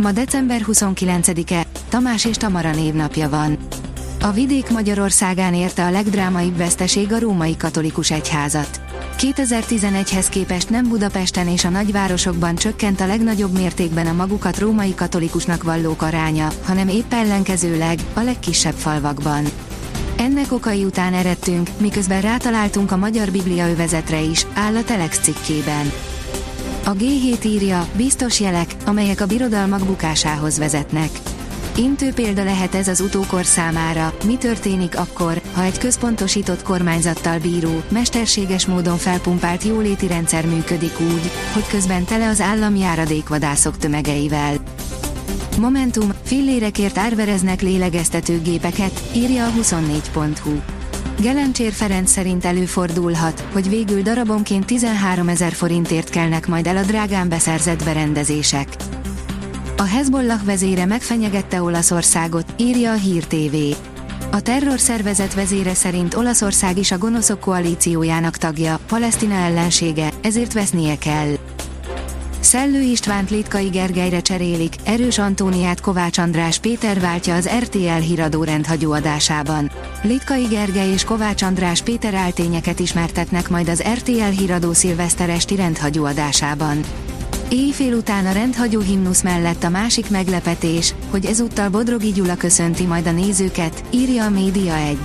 Ma december 29-e, Tamás és Tamara névnapja van. A vidék Magyarországán érte a legdrámaibb veszteség a római katolikus egyházat. 2011-hez képest nem Budapesten és a nagyvárosokban csökkent a legnagyobb mértékben a magukat római katolikusnak vallók aránya, hanem épp ellenkezőleg, a legkisebb falvakban. Ennek okai után eredtünk, miközben rátaláltunk a magyar biblia övezetre is, áll a Telex cikkében. A G7 írja, biztos jelek, amelyek a birodalmak bukásához vezetnek. Intő példa lehet ez az utókor számára, mi történik akkor, ha egy központosított kormányzattal bíró, mesterséges módon felpumpált jóléti rendszer működik úgy, hogy közben tele az állam járadékvadászok tömegeivel. Momentum, fillérekért árvereznek lélegeztetőgépeket, írja a 24.hu. Gelencsér Ferenc szerint előfordulhat, hogy végül darabonként 13 ezer forintért kelnek majd el a drágán beszerzett berendezések. A Hezbollah vezére megfenyegette Olaszországot, írja a Hír TV. A terrorszervezet vezére szerint Olaszország is a gonoszok koalíciójának tagja, Palesztina ellensége, ezért vesznie kell. Szellő Istvánt Litkai Gergelyre cserélik, Erős Antóniát Kovács András Péter váltja az RTL híradó rendhagyó adásában. Litkai Gergely és Kovács András Péter áltényeket ismertetnek majd az RTL híradó szilveszter esti rendhagyó adásában. Éjfél után a rendhagyó himnusz mellett a másik meglepetés, hogy ezúttal Bodrogi Gyula köszönti majd a nézőket, írja a Média 1.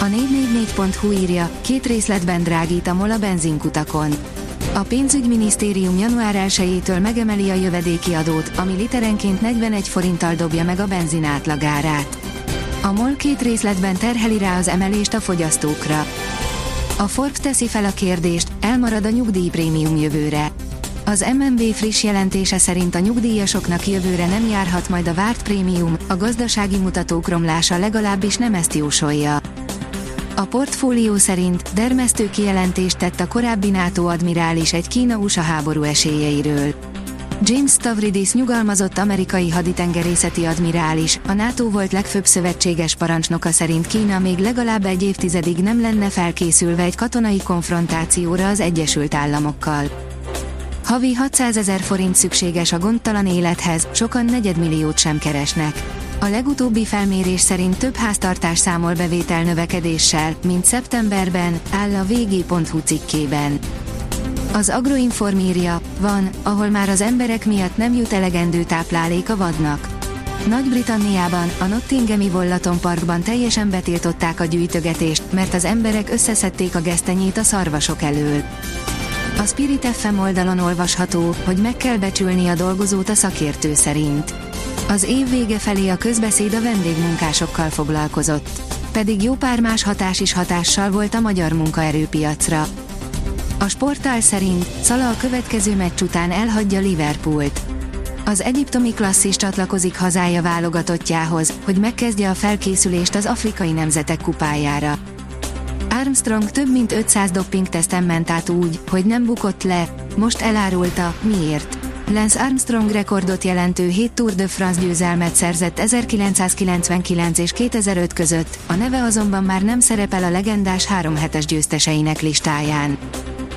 A 444.hu írja, két részletben drágít a MOL benzinkutakon. A pénzügyminisztérium január 1-től megemeli a jövedéki adót, ami literenként 41 forinttal dobja meg a benzin átlagárát. A MOL két részletben terheli rá az emelést a fogyasztókra. A Forbes teszi fel a kérdést, elmarad a nyugdíjprémium jövőre. Az MNB friss jelentése szerint a nyugdíjasoknak jövőre nem járhat majd a várt prémium, a gazdasági mutatók romlása legalábbis nem ezt jósolja. A portfólió szerint dermesztő kijelentést tett a korábbi NATO admirális egy Kína-USA háború esélyeiről. James Stavridis nyugalmazott amerikai haditengerészeti admirális, a NATO volt legfőbb szövetséges parancsnoka szerint Kína még legalább egy évtizedig nem lenne felkészülve egy katonai konfrontációra az Egyesült Államokkal. Havi 600 ezer forint szükséges a gondtalan élethez, sokan negyedmilliót sem keresnek. A legutóbbi felmérés szerint több háztartás számol bevétel növekedéssel, mint szeptemberben, áll a vg.hu cikkében. Az Agroinform írja, van, ahol már az emberek miatt nem jut elegendő táplálék a vadnak. Nagy-Britanniában, a Nottinghami Vollaton Parkban teljesen betiltották a gyűjtögetést, mert az emberek összeszedték a gesztenyét a szarvasok elől. A Spirit FM oldalon olvasható, hogy meg kell becsülni a dolgozót a szakértő szerint. Az év vége felé a közbeszéd a vendégmunkásokkal foglalkozott. Pedig jó pár más hatás is hatással volt a magyar munkaerőpiacra. A sportál szerint Szala a következő meccs után elhagyja Liverpoolt. Az egyiptomi klasszis csatlakozik hazája válogatottjához, hogy megkezdje a felkészülést az afrikai nemzetek kupájára. Armstrong több mint 500 doping-teszten ment át úgy, hogy nem bukott le, most elárulta, miért. Lance Armstrong rekordot jelentő 7 Tour de France győzelmet szerzett 1999 és 2005 között, a neve azonban már nem szerepel a legendás három hetes győzteseinek listáján.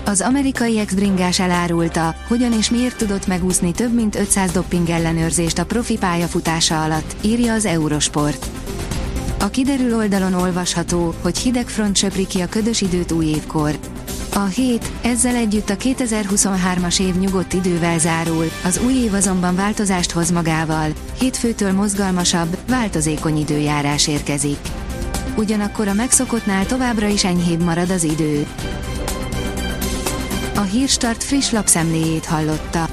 Az amerikai ex-bringás elárulta, hogyan és miért tudott megúszni több mint 500 dopping ellenőrzést a profi pályafutása alatt, írja az Eurosport. A kiderül oldalon olvasható, hogy hideg front söpri ki a ködös időt új évkor. A hét, ezzel együtt a 2023-as év nyugodt idővel zárul, az új év azonban változást hoz magával, hétfőtől mozgalmasabb, változékony időjárás érkezik. Ugyanakkor a megszokottnál továbbra is enyhébb marad az idő. A Hírstart friss lapszemléjét hallotta.